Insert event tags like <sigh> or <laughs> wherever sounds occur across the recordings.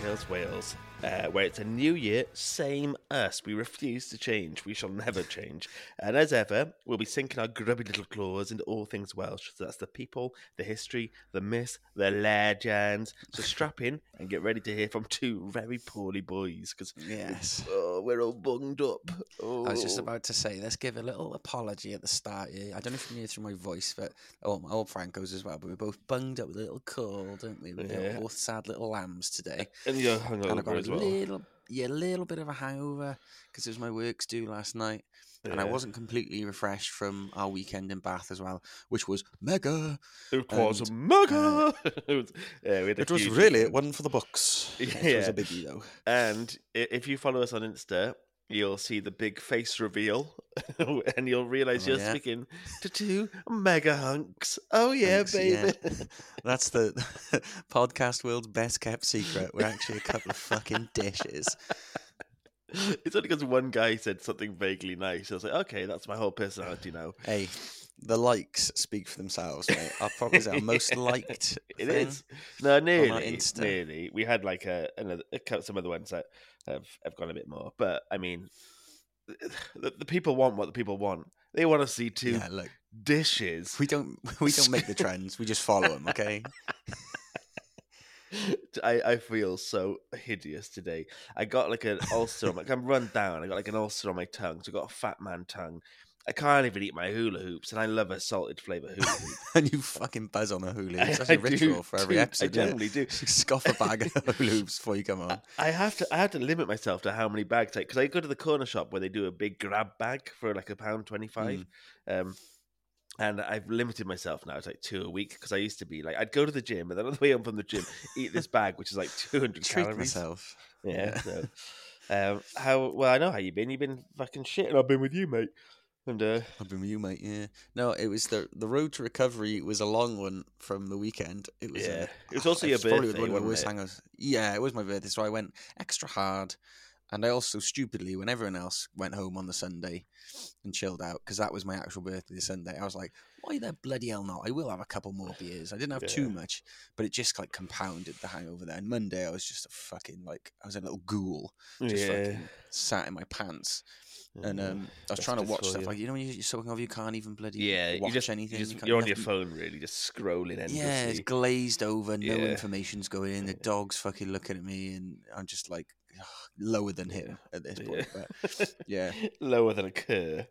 Tales Wales, uh, where it's a new year, same us. We refuse to change. We shall never change. And as ever, we'll be sinking our grubby little claws into all things Welsh. So that's the people, the history, the myths, the legends. So strap in and get ready to hear from two very poorly boys because Yes. oh, we're all bunged up. Oh. I was just about to say, let's give a little apology at the start here. I don't know if you can hear through my voice, but oh, my old Franco's as well. But we're both bunged up with a little cold, aren't we? We're Yeah. both sad little lambs today. and you're and I hungover got a well. little, yeah, a little bit of a hangover because it was my work's due last night, and I wasn't completely refreshed from our weekend in Bath as well, which was mega. It was and, mega. Uh, <laughs> it was, yeah, we had a It was really one for the books. <laughs> It was a biggie though. And if you follow us on Insta, you'll see the big face reveal, <laughs> and you'll realize Oh, you're yeah. speaking to two mega hunks. Oh yeah, Thanks, yeah. baby. <laughs> That's the <laughs> podcast world's best kept secret. We're actually a couple of fucking dishes. it's only because one guy said something vaguely nice. I was like, okay, that's my whole personality now. Hey, the likes speak for themselves, mate. I'll probably say our most liked. <laughs> It is no nearly, nearly. We had like a another some other ones that have have gone a bit more, but I mean, <sighs> the, the people want what the people want. They want to see two Yeah, look, dishes. we don't <laughs> we don't make the <laughs> trends. We just follow them. Okay. I, I feel so hideous today. I got like an ulcer on my I'm run down. I got like an ulcer on my tongue. So I got a fat man tongue. I can't even eat my hula hoops, and I love a salted flavour hula <laughs> hoop. and you fucking buzz on a hula. <laughs> I- It's I a do, ritual for every do. episode. I generally do. Scoff a bag of <laughs> hula hoops before you come on. I have to I have to limit myself to how many bags I because I go to the corner shop where they do a big grab bag for like a pound twenty five. Mm. Um and I've limited myself now. It's like two a week because I used to be like I'd go to the gym and then on the way home from the gym eat this bag which is like two hundred calories. myself. Yeah. So, um, how well I know how you've been. You've been fucking shit, and I've been with you, mate. I've been with you, mate. Yeah. No, it was the the road to recovery was a long one from the weekend. It was. Yeah. <sighs> uh, It was also your it's probably One of the wasn't worst hangers. Yeah, it was my birthday, so I went extra hard, and I also stupidly, when everyone else went home on the Sunday and chilled out, because that was my actual birthday the Sunday. I was like, why the bloody hell not? I will have a couple more beers. I didn't have too much, but it just like compounded the hangover. There, and Monday I was just a fucking like I was a little ghoul, just yeah, fucking sat in my pants. And um, I was That's trying to watch stuff you. like you know when you're so hungover you can't even bloody yeah, watch you just, anything. You just, can't- you're on your phone, really, just scrolling endlessly. Yeah, it's glazed over. No Yeah. information's going in. The dog's fucking looking at me, and I'm just like lower than him at this point. But <laughs> yeah, lower than a cur.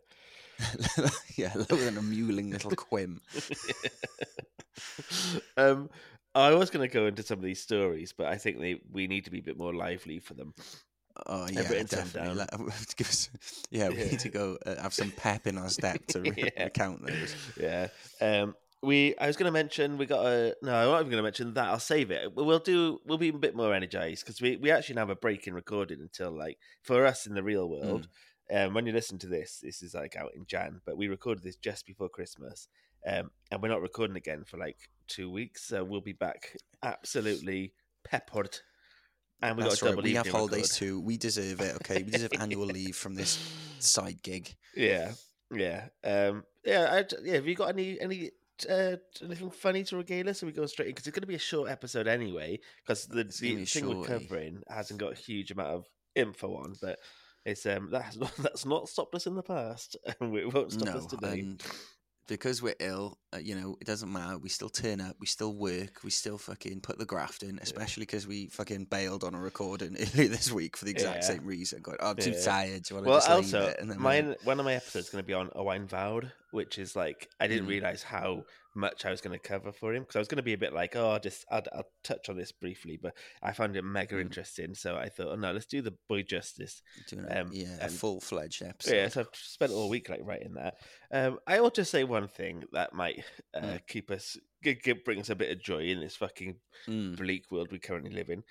<laughs> yeah, lower than a mewling little quim. <laughs> um, I was going to go into some of these stories, but I think they we need to be a bit more lively for them. Oh yeah, definitely. down. <laughs> Let- give us, yeah, we need to go uh, have some pep in our step to <laughs> re- Yeah. recount those. Yeah. Um, we I was going to mention we got a no, I'm not even going to mention that. I'll save it. We'll do. We'll be a bit more energized because we we actually have a break in recording until like for us in the real world. Um, when you listen to this, this is like out in Jan, but we recorded this just before Christmas, um, and we're not recording again for like two weeks. So we'll be back absolutely peppered, and we That's got right. double We have holidays record. too. We deserve it. Okay, we deserve annual leave from this <laughs> side gig. Yeah, yeah, um, yeah. I, yeah. Have you got any any uh, anything funny to regale us? Are we going straight in because it's going to be a short episode anyway? Because the, the thing we're covering hasn't got a huge amount of info on, but it's um <laughs> that's not, that's not stopped us in the past, <laughs> and it won't stop no, us today. and because we're ill, uh, you know, it doesn't matter. We still turn up. We still work. We still fucking put the graft in. Especially because we fucking bailed on a recording <laughs> earlier this week for the exact Yeah. same reason. Going, I'm too Yeah. tired. Do you want to Well, just leave also, it? And then mine one of my episodes is going to be on Owain Vowed, which is like I didn't Mm. realize how much I was going to cover for him because I was going to be a bit like, oh, I'll just I'll, I'll touch on this briefly, but I found it mega Mm. interesting, so I thought, oh no, let's do the boy justice. doing a, um, yeah, a full fledged episode. Yeah, so I've spent all week like writing that. Um, I ought to say one thing that might uh, Mm. keep us, g- g- bring us a bit of joy in this fucking Mm. bleak world we currently live in.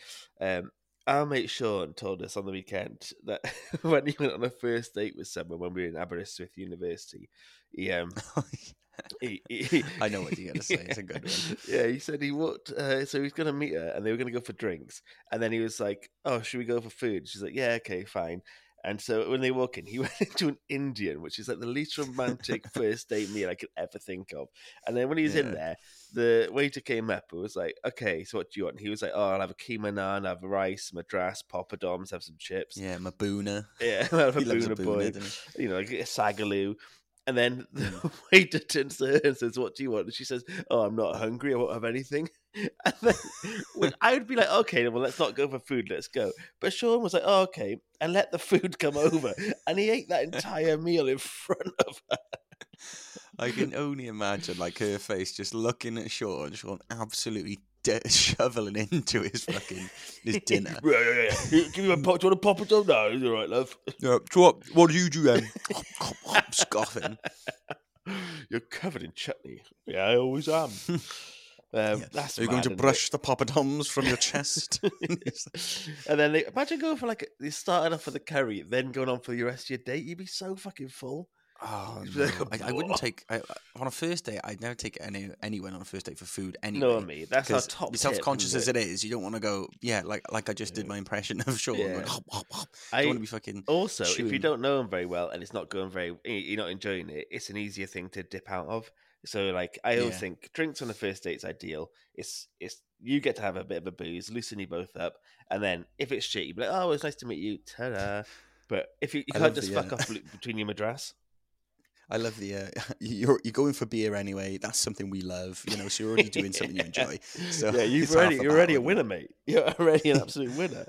Um, our mate Sean told us on the weekend that <laughs> when he went on a first date with someone when we were in Aberystwyth University, he um <laughs> he, he, <laughs> I know what you're gonna say. It's a good one. <laughs> Yeah, he said he walked. Uh, so he was going to meet her, and they were going to go for drinks. And then he was like, "Oh, should we go for food?" She's like, "Yeah, okay, fine." And so when they walk in, he <laughs> went into an Indian, which is like the least romantic first date meal I could ever think of. And then when he was in there, the waiter came up and was like, "Okay, so what do you want?" He was like, "Oh, I'll have a keema naan, I'll have rice, madras, poppadoms, have some chips." Yeah, Mabuna. Yeah, I'll have a boona boy boona, doesn't he? you know, like a sagaloo. And then <laughs> the Mm. waiter turns to her and says, What do you want? And she says, Oh, I'm not hungry. I won't have anything. <laughs> And then when I would be like, Okay, well, let's not go for food. Let's go. But Sean was like, Oh, okay. And let the <laughs> food come over. And he ate that entire meal in front of her. I can only imagine like her face just looking at Sean, Sean absolutely de- <laughs> shoveling into his fucking his <laughs> dinner. yeah, yeah, yeah. Give me my pop. Do you want a pop or No, it's all right, love. <laughs> Yeah, so what? What do you do then? Scoffing. You're covered in chutney. Yeah, I always am. Um, Yeah. That's Are you going to isn't it? brush the poppadoms from your chest? and then they imagine going for like they started off with the curry, then going on for the rest of your date. You'd be so fucking full. Oh no! like a I, I wouldn't take I, on a first date. I'd never take any anyone on a first date for food anyway. No, me. That's our top. self conscious as it is, you don't want to go. Yeah, like like I just did my impression of Sean. Yeah. Going, hop, hop, hop. I don't want to be fucking. also, if you don't know them very well and it's not going very, you're not enjoying it. It's an easier thing to dip out of. So, like, I always Yeah. think drinks on the first date's ideal. It's it's you get to have a bit of a booze, loosen you both up, and then if it's shit, you be like, "Oh, it's nice to meet you." Ta-da. But if you, you can't just the, fuck uh, off between your madras. I love the. Uh, <laughs> you're you're going for beer anyway. That's something we love. You know, so you're already <laughs> doing something you enjoy. So yeah, <laughs> you've already you're already a winner, mate. You're already an absolute winner.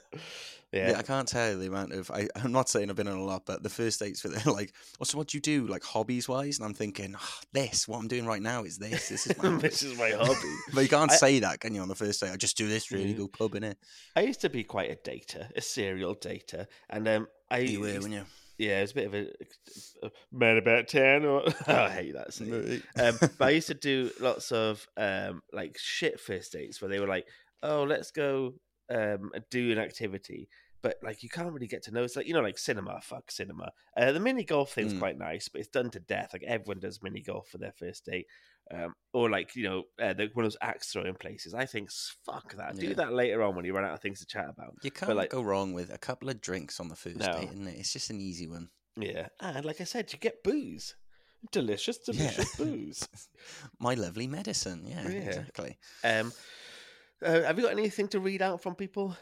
Yeah. Yeah, I can't tell you the amount of. I, I'm not saying I've been on a lot, but the first dates for they're like, oh, so what do you do, like hobbies wise? And I'm thinking, "Ah, this, what I'm doing right now is this. This is my. this is my hobby. but you can't I- say that, can you? On the first date, I just do this. Really, Mhm. go pub in it. I used to be quite a dater, a serial dater, and um, I You were, used- when you. Yeah, it was a bit of a, a man about ten. Or <laughs> I hate that saying. <laughs> um, but I used to <laughs> do lots of um, like shit first dates where they were like, "Oh, let's go um, do an activity," but like you can't really get to know. It's like you know, like cinema, fuck cinema. Uh, the mini golf thing's Mm. quite nice, but it's done to death. Like everyone does mini golf for their first date, um, or like you know, uh, the, one of those axe throwing places. I think fuck that. Do Yeah. that later on when you run out of things to chat about. You can't like- go wrong with a couple of drinks on the first No. date, isn't it? It's just an easy one. Yeah, and like I said, you get booze, delicious, delicious booze. <laughs> My lovely medicine. Yeah, Yeah. exactly. Um, uh, have you got anything to read out from people?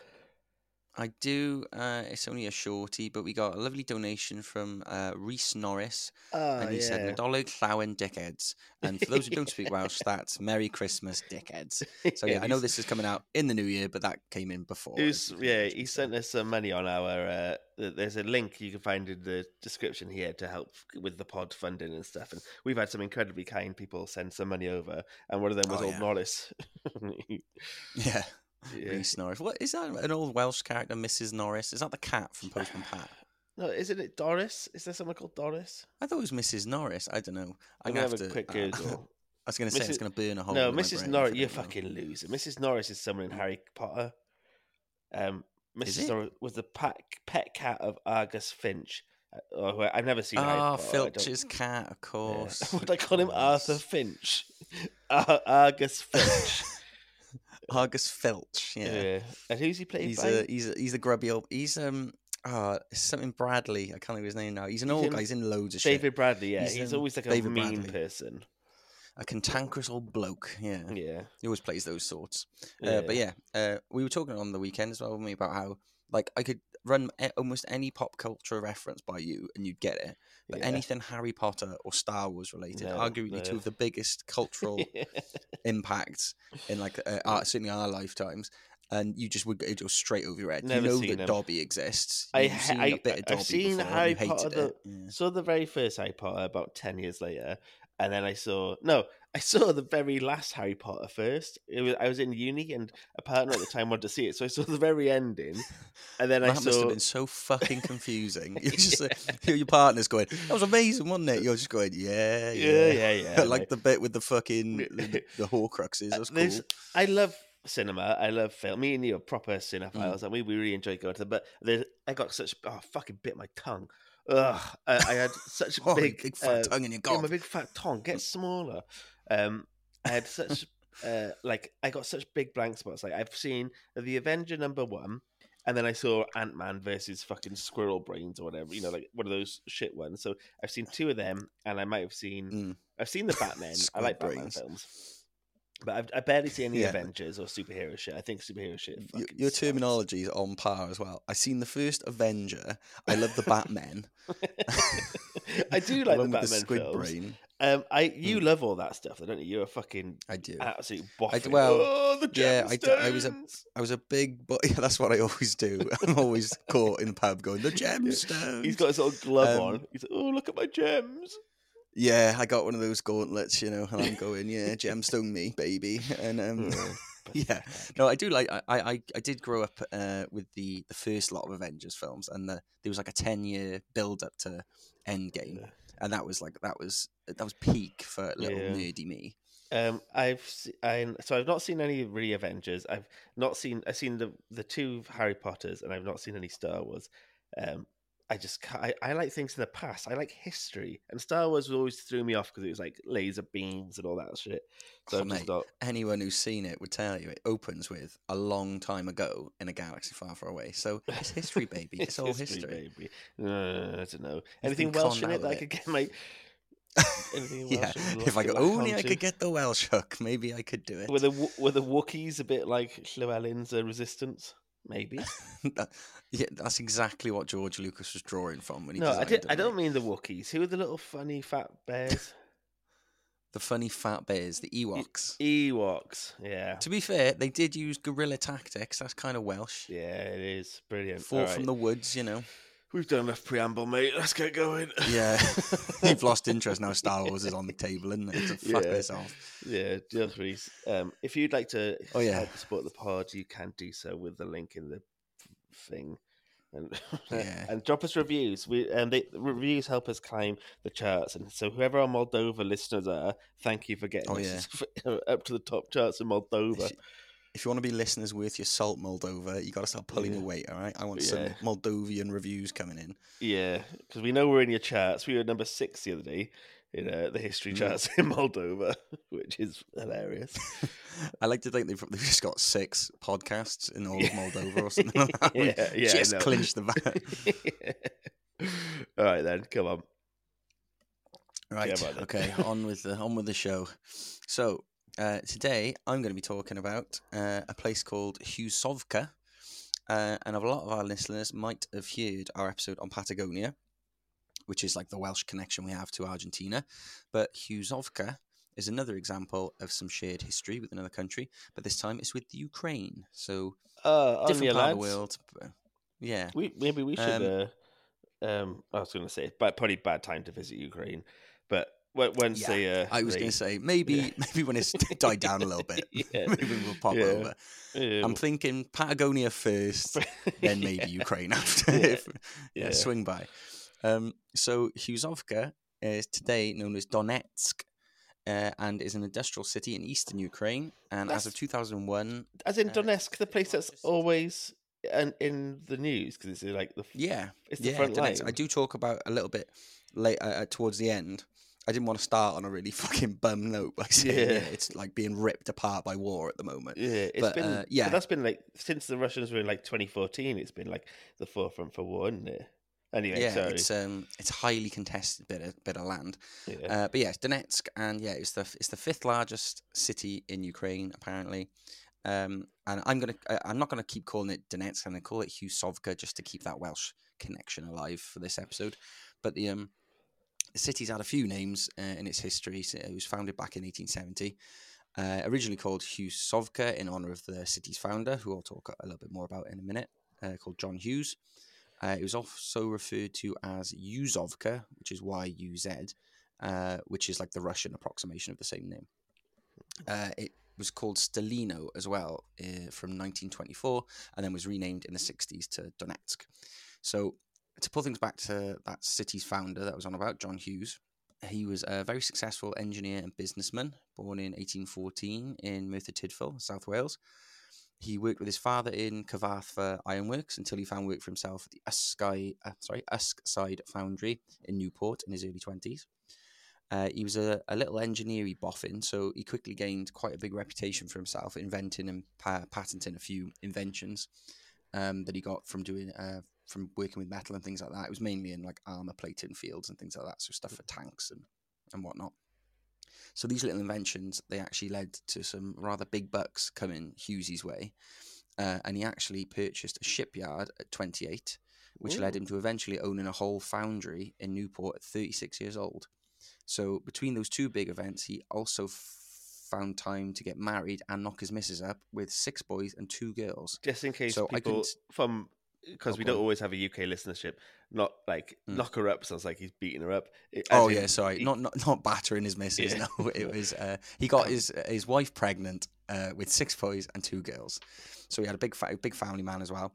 I do. Uh, it's only a shorty, but we got a lovely donation from uh, Reese Norris, Oh, and he said, "Nadolig Llawen dickheads." And for those who don't speak Welsh, <laughs> that's Merry Christmas, dickheads. So yeah, I know this is coming out in the new year, but that came in before. Yeah, he sent us some money on our. Uh, there's a link you can find in the description here to help with the pod funding and stuff. And we've had some incredibly kind people send some money over, and one of them was Oh, old yeah. Norris. <laughs> Yeah, yeah. Reese Norris. What is that? An old Welsh character, Mrs. Norris? Is that the cat from Postman Pat? <sighs> No, isn't it Doris? Is there someone called Doris? I thought it was Mrs. Norris. I don't know. I'm I'm gonna gonna have have a to. quick uh, Google. <laughs> I was going to say it's going to burn a hole. no, in Mrs. Norris, you don't know. fucking loser. Mrs. Norris is someone in Harry Potter. Um, Is Mrs. it? Norris was the pet, pet cat of Argus Finch. Uh, oh, I've never seen. Harry Ah, Potter, Filch's <laughs> cat, of Yeah. <laughs> course. Would I call him Arthur. Finch? Ar- Argus Finch. Argus Filch. Yeah. yeah. And who's he played He's by? a he's a, he's a grubby old. He's um uh something Bradley. I can't think of his name now. He's an old guy. He's in loads of shit. David Bradley. Yeah, He's, he's, um, always like a David mean Bradley. person. A cantankerous old bloke. Yeah. Yeah. He always plays those sorts. yeah. Uh, but yeah, uh, we were talking on the weekend as well with me about how like I could run almost any pop culture reference by you and you'd get it. But yeah. anything Harry Potter or Star Wars related, No, arguably two no. of the biggest cultural <laughs> impacts in like uh, our, certainly our lifetimes. And you just would go straight over your head. Never you know that them. Dobby exists. I You've ha- seen I- a bit of I've seen before. Harry Potter, it. the- Yeah. saw the very first Harry Potter about 10 years later. And then I saw, no, I saw the very last Harry Potter first. It was, I was in uni and a partner at the time wanted to see it. So I saw the very ending. <laughs> And then I that must have saw. been so fucking confusing. <laughs> You're just like, your partner's going, "That was amazing, wasn't it?" You're just going, "Yeah, Yeah, yeah, yeah, yeah. <laughs> like the bit with the fucking the, the Horcruxes. That's cool. There's- I love cinema. I love film. Me and you are proper Mm. cinephiles, and we, we really enjoy going to them. But I got such. Oh, fucking bit my tongue. Ugh. I, I had such a Oh, big, big, fat uh, tongue in your Yeah, my big fat tongue gets smaller. Um, I had <laughs> such uh, like I got such big blank spots. Like I've seen the Avenger number one, and then I saw Ant Man versus fucking Squirrel Brains or whatever, you know, like one of those shit ones. So I've seen two of them, and I might have seen Mm. I've seen the Batman. I like Batman Brains. films, but I've, I barely see any Yeah. Avengers or superhero shit. I think superhero shit. Your, fucking your terminology is on par as well. I seen the first Avenger. I love the Batman. <laughs> I do <laughs> like the Batman the squid films. brain. Um, I you love all that stuff, though, don't you? You're a fucking I do. absolute I boffin. well, oh, the yeah, I d- I was a-! I was a big boy. <laughs> Yeah, that's what I always do. I'm always caught in the pub going the gemstones. He's got his little glove Um, on. He's like, oh, look at my gems. Yeah, I got one of those gauntlets, you know, and I'm going, yeah, <laughs> gemstone me, baby. And um, Oh, <laughs> yeah, no, I do like. I, I, I did grow up uh, with the the first lot of Avengers films, and the, there was like a ten year build up to Endgame, Yeah. and that was like that was that was peak for little Yeah. nerdy me. Um, I've I so I've not seen any really Avengers. I've not seen I've seen the the two Harry Potters, and I've not seen any Star Wars. Um, I just I, I like things in the past. I like history, and Star Wars always threw me off because it was like laser beams and all that shit. So Oh, mate. not. Anyone who's seen it would tell you it opens with a long time ago in a galaxy far, far away. So it's history, <laughs> baby. It's, all history. baby. Uh, I don't know. Anything Welsh in it that of I could get my. Anything <laughs> Yeah, I could if I go, only I could get the Welsh hook, maybe I could do it. Were the were the Wookiees a bit like Llewellyn's uh, Resistance? Maybe. <laughs> Yeah, that's exactly what George Lucas was drawing from when he No, I did. I don't mean the Wookiees. Who are the little funny fat bears? <laughs> the funny fat bears, the Ewoks. Ewoks. Yeah. To be fair, they did use guerrilla tactics. That's kind of Welsh. Yeah, it is brilliant. Fought All from the woods, you know. We've done enough preamble, mate. Let's get going. <laughs> Yeah, <laughs> you've lost interest now. Star Wars is on the table, isn't it? So fuck Yeah. this off. yeah, just Reese. Um, if you'd like to Oh, yeah. help support the pod, you can do so with the link in the thing. And <laughs> Yeah. and drop us reviews. We and the reviews help us climb the charts. And so whoever our Moldova listeners are, thank you for getting Oh, us up to the top charts in Moldova. If, you want to be listeners worth your salt, Moldova, you got to start pulling Yeah. your weight. All right, I want some Yeah. Moldovan reviews coming in. Yeah, because we know we're in your charts. We were number six the other day in uh, the history Mm. charts in Moldova, <laughs> which is hilarious. <laughs> I like to think they've, they've just got six podcasts in all of <laughs> Moldova or something like that. Yeah, yeah, just know. clinched the van. All right, then, come on. Right. it. okay. On with the on with the show. So uh, today I'm going to be talking about uh, a place called Hughesovka, uh, and a lot of our listeners might have heard our episode on Patagonia, which is like the Welsh connection we have to Argentina. But Hughesovka is another example of some shared history with another country, but this time it's with Ukraine. So Uh, different part of the world. Yeah. We maybe we should. Um, uh, um, I was going to say, but probably bad time to visit Ukraine. But when, Yeah, uh, I was going to say maybe Yeah. <laughs> maybe when it's died down a little bit, <laughs> Yeah. <laughs> maybe we'll pop over. I'm thinking Patagonia first, then maybe Ukraine after. Yeah. if, yeah, swing by. Um, so Hughesovka is today known as Donetsk. Uh, and is an industrial city in eastern Ukraine. And as of 2001, as in uh, Donetsk, the place that's always in, in the news because it's like the yeah, it's the yeah, front Donetsk. line. I do talk about a little bit late uh, uh, towards the end. I didn't want to start on a really <laughs> fucking bum note by saying Yeah. yeah. it's like being ripped apart by war at the moment. Yeah, it's But, been uh, but yeah. that's been like since the Russians were in like 2014. It's been like the forefront for war, isn't it? Anyway, yeah, sorry. it's um, it's highly contested bit of bit of land. yeah. Uh, but yeah, it's Donetsk, and yeah, it's the it's the fifth largest city in Ukraine apparently. Um, and I'm gonna I'm not gonna keep calling it Donetsk. I'm gonna call it Hughesovka just to keep that Welsh connection alive for this episode. But the um, the city's had a few names uh, in its history. It was founded back in 1870. Uh, originally called Hughesovka in honor of the city's founder, who I'll talk a little bit more about in a minute, uh, called John Hughes. Uh, it was also referred to as Yuzovka, which is Y U Z, uh, which is like the Russian approximation of the same name. Uh, it was called Stalino as well from 1924, and then was renamed in the 60s to Donetsk. So, to pull things back to that city's founder that was on about, John Hughes, he was a very successful engineer and businessman, born in 1814 in Merthyr Tydfil, South Wales. He worked with his father in Cyfarthfa ironworks until he found work for himself at the Usky, uh, sorry, Uskside Foundry in Newport in his early 20s. Uh, he was a, a little engineering boffin, so he quickly gained quite a big reputation for himself, inventing and pa- patenting a few inventions. um, that he got from doing uh, from working with metal and things like that. It was mainly in like armor plating fields and things like that, so stuff for tanks and and whatnot. So these little inventions they actually led to some rather big bucks coming Hughesy's way, uh, and he actually purchased a shipyard at 28, which led him to eventually owning a whole foundry in Newport at 36 years old. So between those two big events, he also f- found time to get married and knock his missus up with six boys and two girls. Just in case So I people from because we don't always have a UK listenership, not like Mm. knock her up sounds like he's beating her up. It- Oh in yeah, sorry, he- not not not battering his missus. Yeah. No, <laughs> it was uh, he got his his wife pregnant uh, with six boys and two girls, so he had a big fa- big family man as well.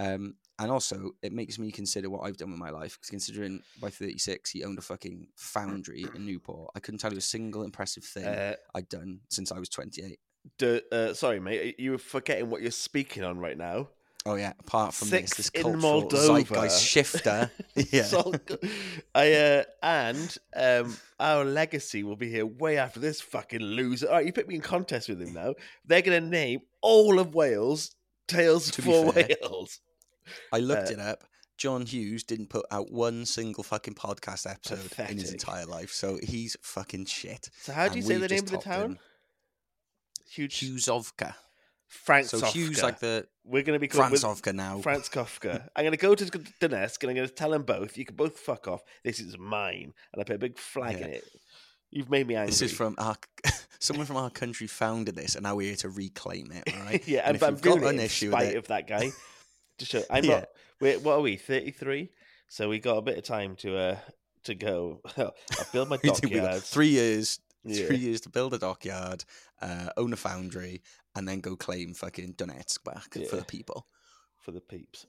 Um, and also, it makes me consider what I've done with my life. 'cause considering by thirty six he owned a fucking foundry in Newport, I couldn't tell you a single impressive thing Uh, I'd done since I was twenty eight. d- uh, sorry, mate, you were forgetting what you're speaking on right now. Oh yeah, apart from Six this, this in cultural Moldova. zeitgeist shifter. <laughs> yeah, So- I uh, and um, our legacy will be here way after this fucking loser. All right, you put me in contest with him now. They're gonna name all of Wales tales To for fair, Wales. I looked Uh, it up. John Hughes didn't put out one single fucking podcast episode in his entire life, so he's fucking shit. So how do you And say the name of the town? him. Huge Hughesovka. Franz So Hughes Kafka. like the We're gonna be called with Franzovka now. Franz Kafka. I'm gonna go to Donetsk and I'm gonna tell them both. You can both fuck off. This is mine, and I put a big flag Yeah. in it. You've made me angry. This is from our <laughs> someone from our country founded this, and now we're here to reclaim it. All right. <laughs> yeah, And and, but I'm got an issue with spite it- of that guy. <laughs> To show, I'm Yeah. not. We're, what are we? Thirty three. So we got a bit of time to uh to go. I'll build my We think we got dockyard. three years, Yeah. three years to build a dockyard, uh, own a foundry, and then go claim fucking Donetsk back for the people. for the peeps.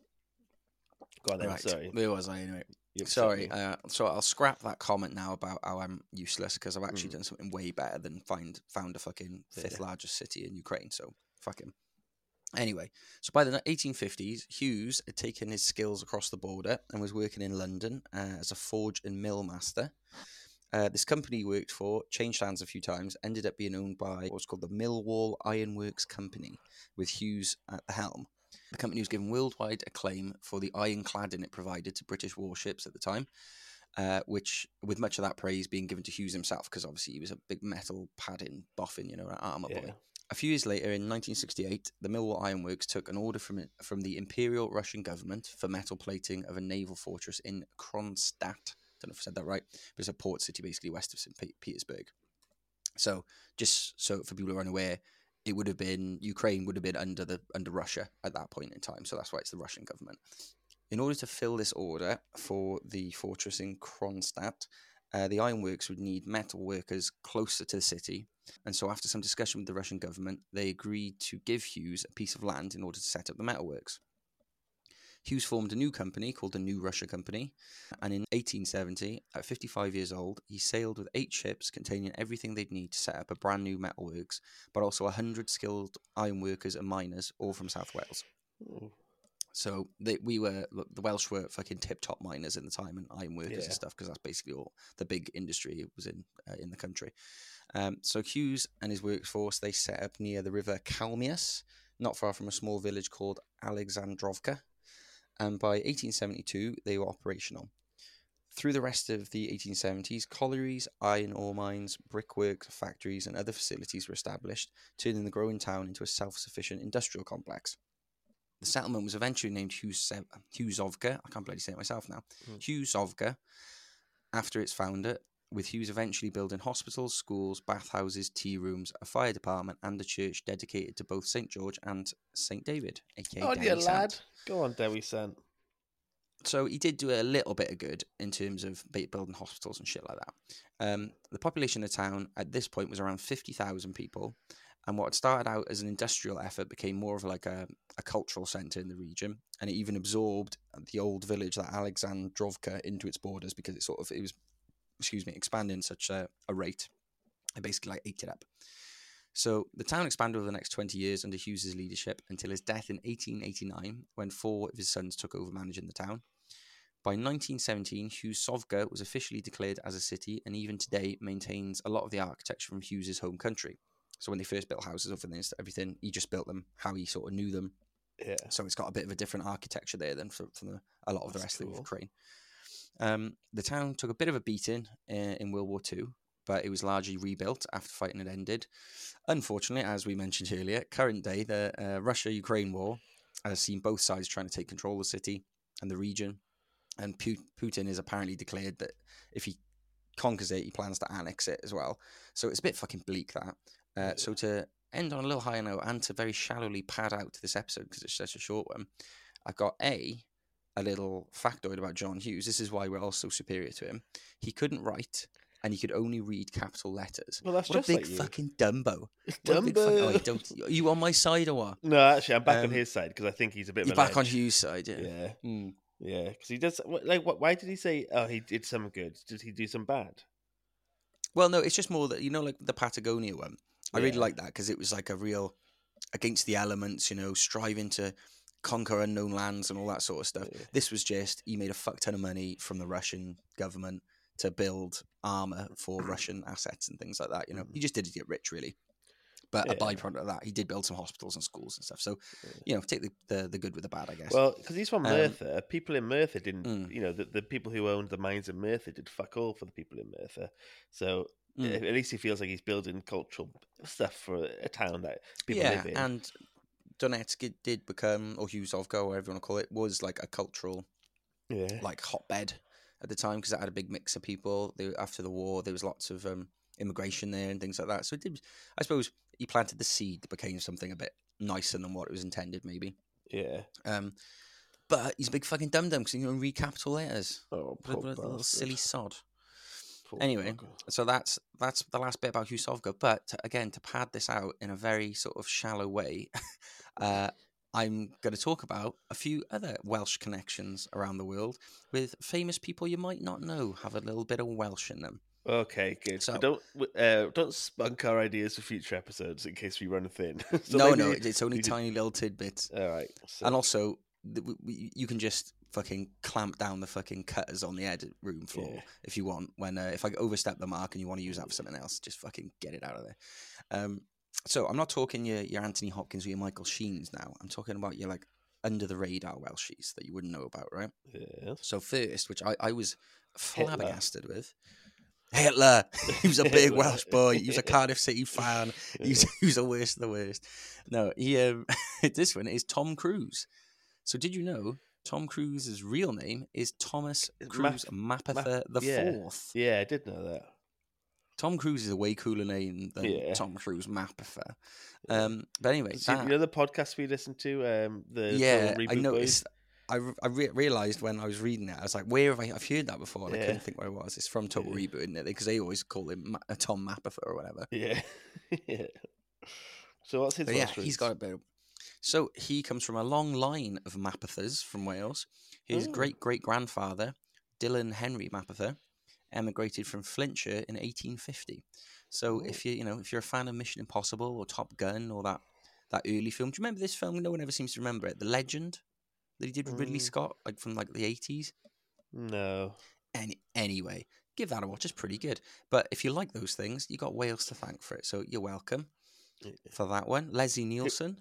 Go on then. right. Sorry. Where was I anyway? You upset Sorry, uh, so I'll scrap that comment now about how I'm useless because I've actually Mm. done something way better than find found a fucking fifth Yeah. largest city in Ukraine. So fuck him. Anyway, so by the 1850s, Hughes had taken his skills across the border and was working in London uh, as a forge and mill master. Uh, this company he worked for changed hands a few times, ended up being owned by what's called the Millwall Ironworks Company, with Hughes at the helm. The company was given worldwide acclaim for the ironcladding it provided to British warships at the time, uh, which, with much of that praise being given to Hughes himself, because obviously he was a big metal padding boffin, you know, an armour boy. A few years later, in 1968, the Millwall Ironworks took an order from from the Imperial Russian government for metal plating of a naval fortress in Kronstadt. Don't know if I said that right, but it's a port city basically west of St. Petersburg. So, just so for people who are unaware, it would have been Ukraine would have been under the under Russia at that point in time. So that's why it's the Russian government. In order to fill this order for the fortress in Kronstadt, uh, the ironworks would need metal workers closer to the city and so, after some discussion with the Russian government, they agreed to give Hughes a piece of land in order to set up the metalworks. Hughes formed a new company called the New Russia Company, and in 1870, at 55 years old, he sailed with eight ships containing everything they'd need to set up a brand new metalworks, but also 100 skilled ironworkers and miners, all from South Wales. Ooh. So they, we were look, the Welsh were fucking tip top miners in the time and ironworkers Yeah. and stuff because that's basically all the big industry was in uh, in the country. Um, so Hughes and his workforce they set up near the river Kalmius, not far from a small village called Alexandrovka, and by 1872 they were operational. Through the rest of the 1870s, collieries, iron ore mines, brickworks, factories, and other facilities were established, turning the growing town into a self-sufficient industrial complex. The settlement was eventually named Hughes- Hughesovka. I can't bloody say it myself now. Hmm. Hughesovka, after its founder, with Hughes eventually building hospitals, schools, bathhouses, tea rooms, a fire department, and a church dedicated to both St George and St David, aka Oh, Dewi dear Sant. lad. Go on, Dewi Sant. So he did do a little bit of good in terms of building hospitals and shit like that. Um, the population of the town at this point was around 50,000 people. And what started out as an industrial effort became more of like a, a cultural centre in the region. And it even absorbed the old village, that Alexandrovka, into its borders because it sort of, it was, excuse me, expanding such a, a rate. It basically like ate it up. So the town expanded over the next 20 years under Hughes's leadership until his death in 1889, when four of his sons took over managing the town. By 1917, Hughes Hughesovka was officially declared as a city and even today maintains a lot of the architecture from Hughes's home country. So when they first built houses over there, everything, he just built them how he sort of knew them Yeah. So it's got a bit of a different architecture there than from, from the, a lot of the That's rest of. Ukraine. Um, the town took a bit of a beating uh, in World War Two, but it was largely rebuilt after fighting had ended. Unfortunately, as we mentioned earlier, current day the uh, Russia-Ukraine war has seen both sides trying to take control of the city and the region, and Pu- Putin has apparently declared that if he conquers it, he plans to annex it as well. So it's a bit fucking bleak that. Uh, so to end on a little higher note and to very shallowly pad out this episode because it's such a short one, I've got a a little factoid about John Hughes. This is why we're all so superior to him. He couldn't write and he could only read capital letters. Well, that's what a just big like you. fucking Dumbo. A big fucking- oh, you Dumbo. don't, are you on my side or what? No, actually, I'm back on Um, his side because I think he's a bit. You're a back on. Hughes' side, yeah. Yeah, Mm. yeah, because he does. Like, what? Why did he say? Oh, he did some good. Did he do some bad? Well, no, it's just more that you know, like the Patagonia one. I really like that because it was like a real against the elements, you know, striving to conquer unknown lands and all that sort of stuff. Yeah. This was just he made a fuck ton of money from the Russian government to build armor for <clears throat> Russian assets and things like that. You know, he just did it to get rich, really. But a Mm-hmm. Byproduct of that, he did build some hospitals and schools and stuff. So, Yeah. you know, take the, the, the good with the bad, I guess. Well, because he's from Um, Merthyr. People in Merthyr didn't. Mm. You know, the, the people who owned the mines in Merthyr did fuck all for the people in Merthyr. So Mm. at least he feels like he's building cultural stuff for a town that people yeah, live in. and Donetsk did become, or Hughesovka, or whatever you want to call it, was like a cultural yeah, like hotbed at the time because it had a big mix of people. They, after the war, there was lots of um, immigration there and things like that. So it did. I suppose he planted the seed that became something a bit nicer than what it was intended, maybe. yeah. Um, but he's a big fucking dum dum because he can read capital letters. Oh, poor a little silly sod. Poor Anyway, bugger. So that's that's the last bit about Hughesovka. But to- again, to pad this out in a very sort of shallow way, <laughs> uh, I'm going to talk about a few other Welsh connections around the world with famous people you might not know have a little bit of Welsh in them. Okay, good. So- But don't uh, don't spunk our ideas for future episodes in case we run thin. <laughs> So no, no, it's only tiny little tidbits. All right. So, And also, th- w- w- you can just fucking clamp down the fucking cutters on the edit room floor Yeah. if you want. When uh, if I overstep the mark and you want to use that for something else, just fucking get it out of there. Um, so I'm not talking your your Anthony Hopkins or your Michael Sheens now. I'm talking about your like under the radar Welshies that you wouldn't know about, right? yes. So first, which I, I was Hitler. flabbergasted with. Hitler. <laughs> he was a <laughs> big Hitler. Welsh boy. He was a <laughs> Cardiff City fan. He was, he was the worst of the worst. No, he um, this one is Tom Cruise. So did you know Tom Cruise's real name is Thomas Cruise Map- Mapother the yeah. Fourth? Yeah, I did know that. Tom Cruise is a way cooler name than Yeah. Tom Cruise. Yeah. Um, but anyway, So you- that- you know the podcast we listened to, um, the yeah, Total I noticed. Boys? I, re- I re- realized when I was reading it, I was like, "Where have I? I've heard that before." And I couldn't think where it was. It's from Total Yeah. Reboot, isn't it? Because they always call him Ma- uh, Tom Mapother or whatever. Yeah. <laughs> yeah. So what's his? But yeah, he's got a bit. Of... So he comes from a long line of Mapothers from Wales. His Oh. great great grandfather, Dylan Henry Mapother, emigrated from Flintshire in 1850. So Oh. if you you know if you're a fan of Mission Impossible or Top Gun or that that early film, do you remember this film? No one ever seems to remember it. The Legend that he did with Ridley Mm. Scott, like from like the 80s. No. Any anyway, give that a watch. It's pretty good. But if you like those things, you got Wales to thank for it. So you're welcome for that one. Leslie Nielsen,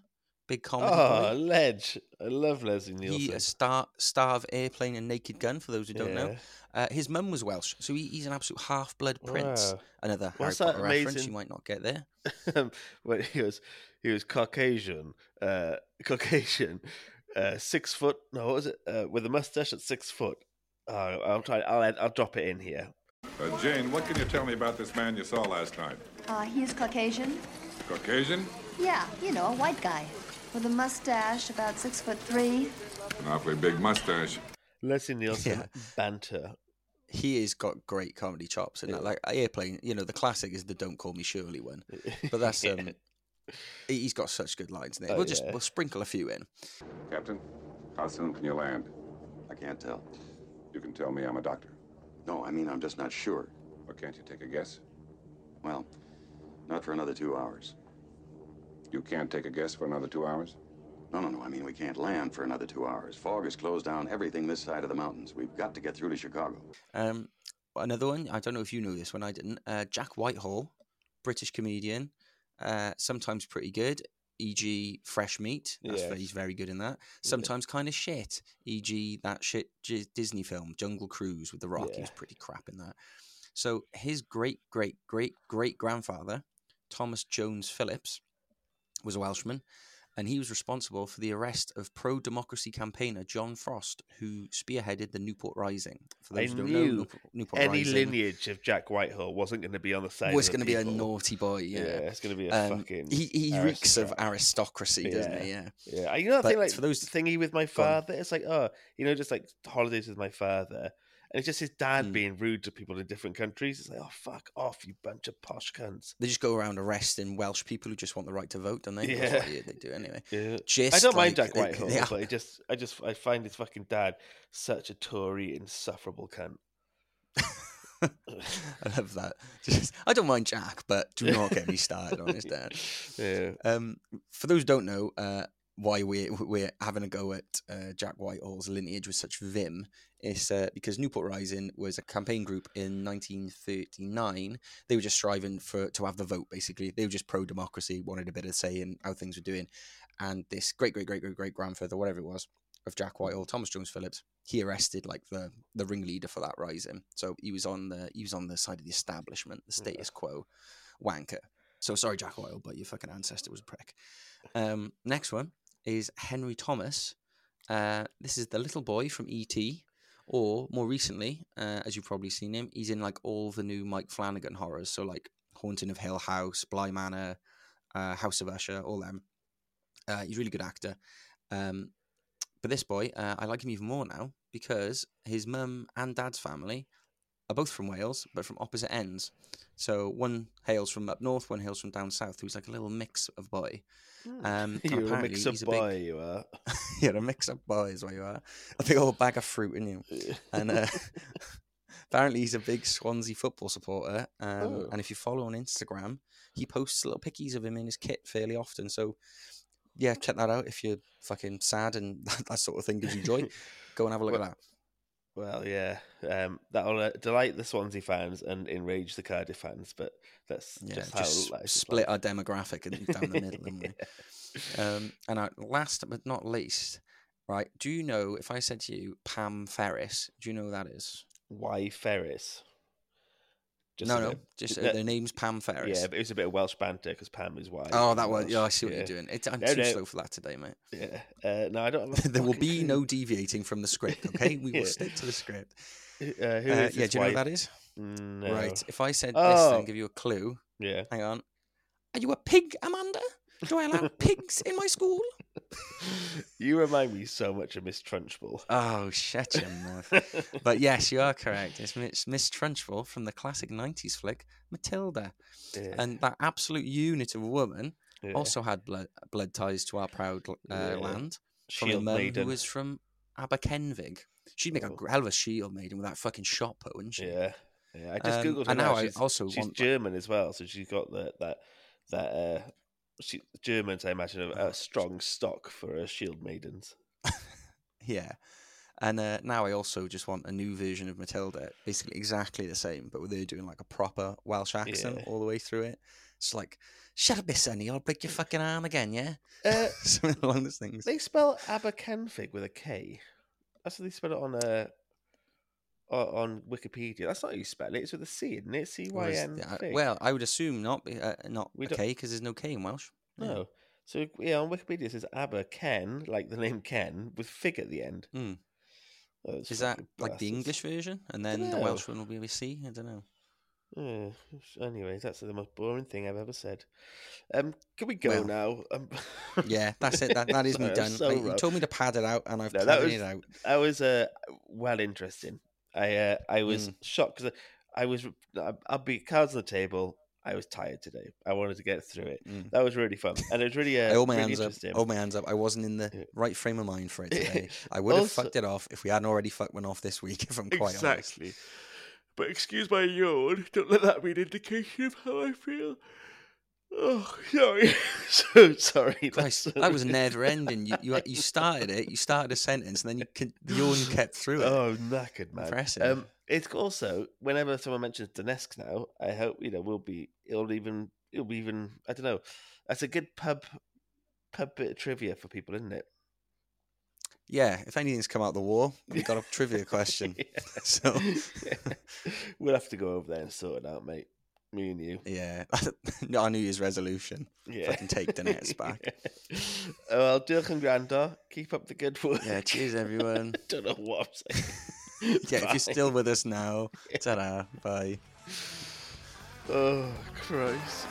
big comedy Oh, boy. Ledge. I love Leslie Nielsen. He a star star of Airplane and Naked Gun. For those who don't know, uh, his mum was Welsh, so he, he's an absolute half blood prince. Wow. Another What's Harry that Potter reference you might not get there. <laughs> when he was he was Caucasian, uh, <laughs> Caucasian, uh, six foot. No, what was it? Uh, with a mustache at six foot. Uh, I'll try. I'll add, I'll drop it in here. Uh, Jane, what can you tell me about this man you saw last night? Uh, he's Caucasian. Caucasian? Yeah, you know, a white guy. With a mustache, about six foot three. An awfully big mustache. Leslie Nielsen Yeah. banter. He has got great comedy chops, and Yeah. that like Airplane. You know, the classic is the "Don't Call Me Shirley" one, <laughs> but that's um, he- he's got such good lines in it. Oh, we'll just yeah. we'll sprinkle a few in. Captain, how soon can you land? I can't tell. You can tell me I'm a doctor. No, I mean, I'm just not sure. Or can't you take a guess? Well, not for another two hours. You can't take a guess for another two hours? No, no, no. I mean, we can't land for another two hours. Fog has closed down everything this side of the mountains. We've got to get through to Chicago. Um, another one. I don't know if you know this one. I didn't. Uh, Jack Whitehall, British comedian, uh, sometimes pretty good. e.g., fresh meat. That's Yes. he's very good in that. Sometimes kind of shit, e.g., that shit J- Disney film Jungle Cruise with The Rock. He Yeah. was pretty crap in that. So his great great great great grandfather, Thomas Jones Phillips, was a Welshman, and he was responsible for the arrest of pro-democracy campaigner John Frost, who spearheaded the Newport Rising. For I those who don't knew know, Newport, Newport Any Rising lineage of Jack Whitehall wasn't going to be on the side. was going to be a naughty boy. Yeah. it's going to be a Um, fucking. he he reeks of aristocracy, doesn't he? Yeah. Yeah, you know that But thing like for those- thingy with my father. It's like oh, you know, just like holidays with my father, and it's just his dad Mm. being rude to people in different countries. It's like oh, fuck off, you bunch of posh cunts. They just go around arresting Welsh people who just want the right to vote, don't they? Yeah. they, do anyway. <laughs> Yeah. Just I don't mind Jack Whitehall, they but I just, I just, I find his fucking dad such a Tory insufferable cunt. <laughs> I love that. Just, I don't mind Jack, but do not get me started on his dad. <laughs> Yeah, Um, for those who don't know, uh, why we're we're having a go at uh, Jack Whitehall's lineage with such vim is uh, because Newport Rising was a campaign group in 1939. They were just striving for to have the vote. Basically, they were just pro democracy, wanted a bit of say in how things were doing. And this great great great great great grandfather, whatever it was, of Jack Whitehall, Thomas Jones Phillips, he arrested like the the ringleader for that rising. So he was on the he was on the side of the establishment, the status quo, wanker. So sorry, Jack Whitehall, but your fucking ancestor was a prick. Um, next one is Henry Thomas. Uh, this is the little boy from E.T. Or more recently, uh, as you've probably seen him, he's in like all the new Mike Flanagan horrors. So like Haunting of Hill House, Bly Manor, uh, House of Usher, all them. Uh, he's a really good actor. Um, but this boy, uh, I like him even more now because his mum and dad's family are both from Wales, but from opposite ends. So one hails from up north, one hails from down south. Who's like a little mix of boy. Um, <laughs> you're a mix of he's a boy. big, You are. <laughs> you're a mix of boy, is what you are. A big old bag of fruit in you. <laughs> And uh, apparently he's a big Swansea football supporter. Um, Oh. And if you follow on Instagram, he posts little pickies of him in his kit fairly often. So yeah, check that out if you're fucking sad and that sort of thing gives you joy. Go and have a look at that. Well, yeah, um, that'll uh, delight the Swansea fans and enrage the Cardiff fans, but that's Yeah, just just, how split like. our demographic and down the middle, haven't we? <laughs> Um, and our last but not least, right? Do you know if I said to you Pam Ferris? Do you know who that is? Why Ferris? Just no, no, bit- just uh, their name's Pam Ferris. Yeah, but it was a bit of Welsh banter because Pam is white. oh, that was. Yeah, I see what yeah. you're doing. It, I'm No, too no. slow for that today, mate. Yeah, uh, no, I don't. <laughs> There will be no deviating from the script. <laughs> Okay, we will Yeah. stick to the script. Uh, who Uh, yeah, do you know white- what that is? No. Right. If I said this Oh. and give you a clue, Yeah. hang on. Are you a pig, Amanda? Do I allow <laughs> pigs in my school? You remind me so much of Miss Trunchbull. Oh, shut your mouth. <laughs> But yes, you are correct. It's Miss, Miss Trunchbull from the classic 90s flick, Matilda. yeah, And that absolute unit of a woman yeah. also had blood, blood ties to our proud uh, Yeah. land from Shield Maiden. who was from Aberkenfig. She'd make a Oh. gr- hell of a shield maiden with that fucking shot put, wouldn't she? Yeah, yeah. I just Um, googled her and now. now I She's, also she's want- German as well, so she's got that that that. uh she, Germans, I imagine, a strong stock for uh, shield maidens. <laughs> Yeah. And uh, now I also just want a new version of Matilda, basically exactly the same, but with her doing like a proper Welsh accent Yeah. all the way through it. It's like, shut up, Miss Sonny, I'll break your fucking arm again, yeah? Uh, <laughs> Something along those things. they spell Aberkenfig with a K. That's what they spell it on uh, o- on Wikipedia. That's not how you spell it. It's with a C, isn't it? C Y N. Whereas- N. yeah, fig. well, I would assume not, uh, not We a K because there's no K in Welsh. No. So yeah, on Wikipedia it says Aber Ken, like the name Ken, with fig at the end. Hmm. Those Is that like the. English version? And then the Welsh one will be with C? I don't know. Anyways, that's the most boring thing I've ever said. Um, can we go Well, now? Um, <laughs> Yeah, that's it. That, that <laughs> is me sorry, done. so you rough. told me to pad it out, and I've No, padded was- it out. that was uh, well interesting. I uh, I was Mm. shocked because I was I- I'll be cards on the table. I was tired today. I wanted to get through it. Mm. That was really fun, and it was really uh, I hold my really hands up. Hold my hands up. I wasn't in the right frame of mind for it <laughs> today. I would have fucked it off if we hadn't already fucked one off this week. <laughs> If I'm quite honest. exactly. But excuse my yawn. Don't let that be an indication of how I feel. Oh, sorry. <laughs> so sorry. Christ, that was never ending. You, you you started it. You started a sentence, and then you yawn <sighs> kept through it. Oh, knackered man. Impressive. Um, it's also whenever someone mentions Donetsk now, I hope you know we'll be. It'll even. It'll be even. I don't know. That's a good pub a bit of trivia for people, isn't it? Yeah, if anything's come out the war, we've got a trivia <laughs> question. <laughs> So we'll have to go over there and sort it out, mate. Me and you. yeah, <laughs> our New Year's resolution. Yeah. I can take the nets <laughs> back. Oh, well, diolch yn gwrando. Keep up the good work. Yeah, cheers <laughs> everyone. Don't know what I'm saying. Yeah, if you're still with us now, ta-da, bye. Oh, Christ.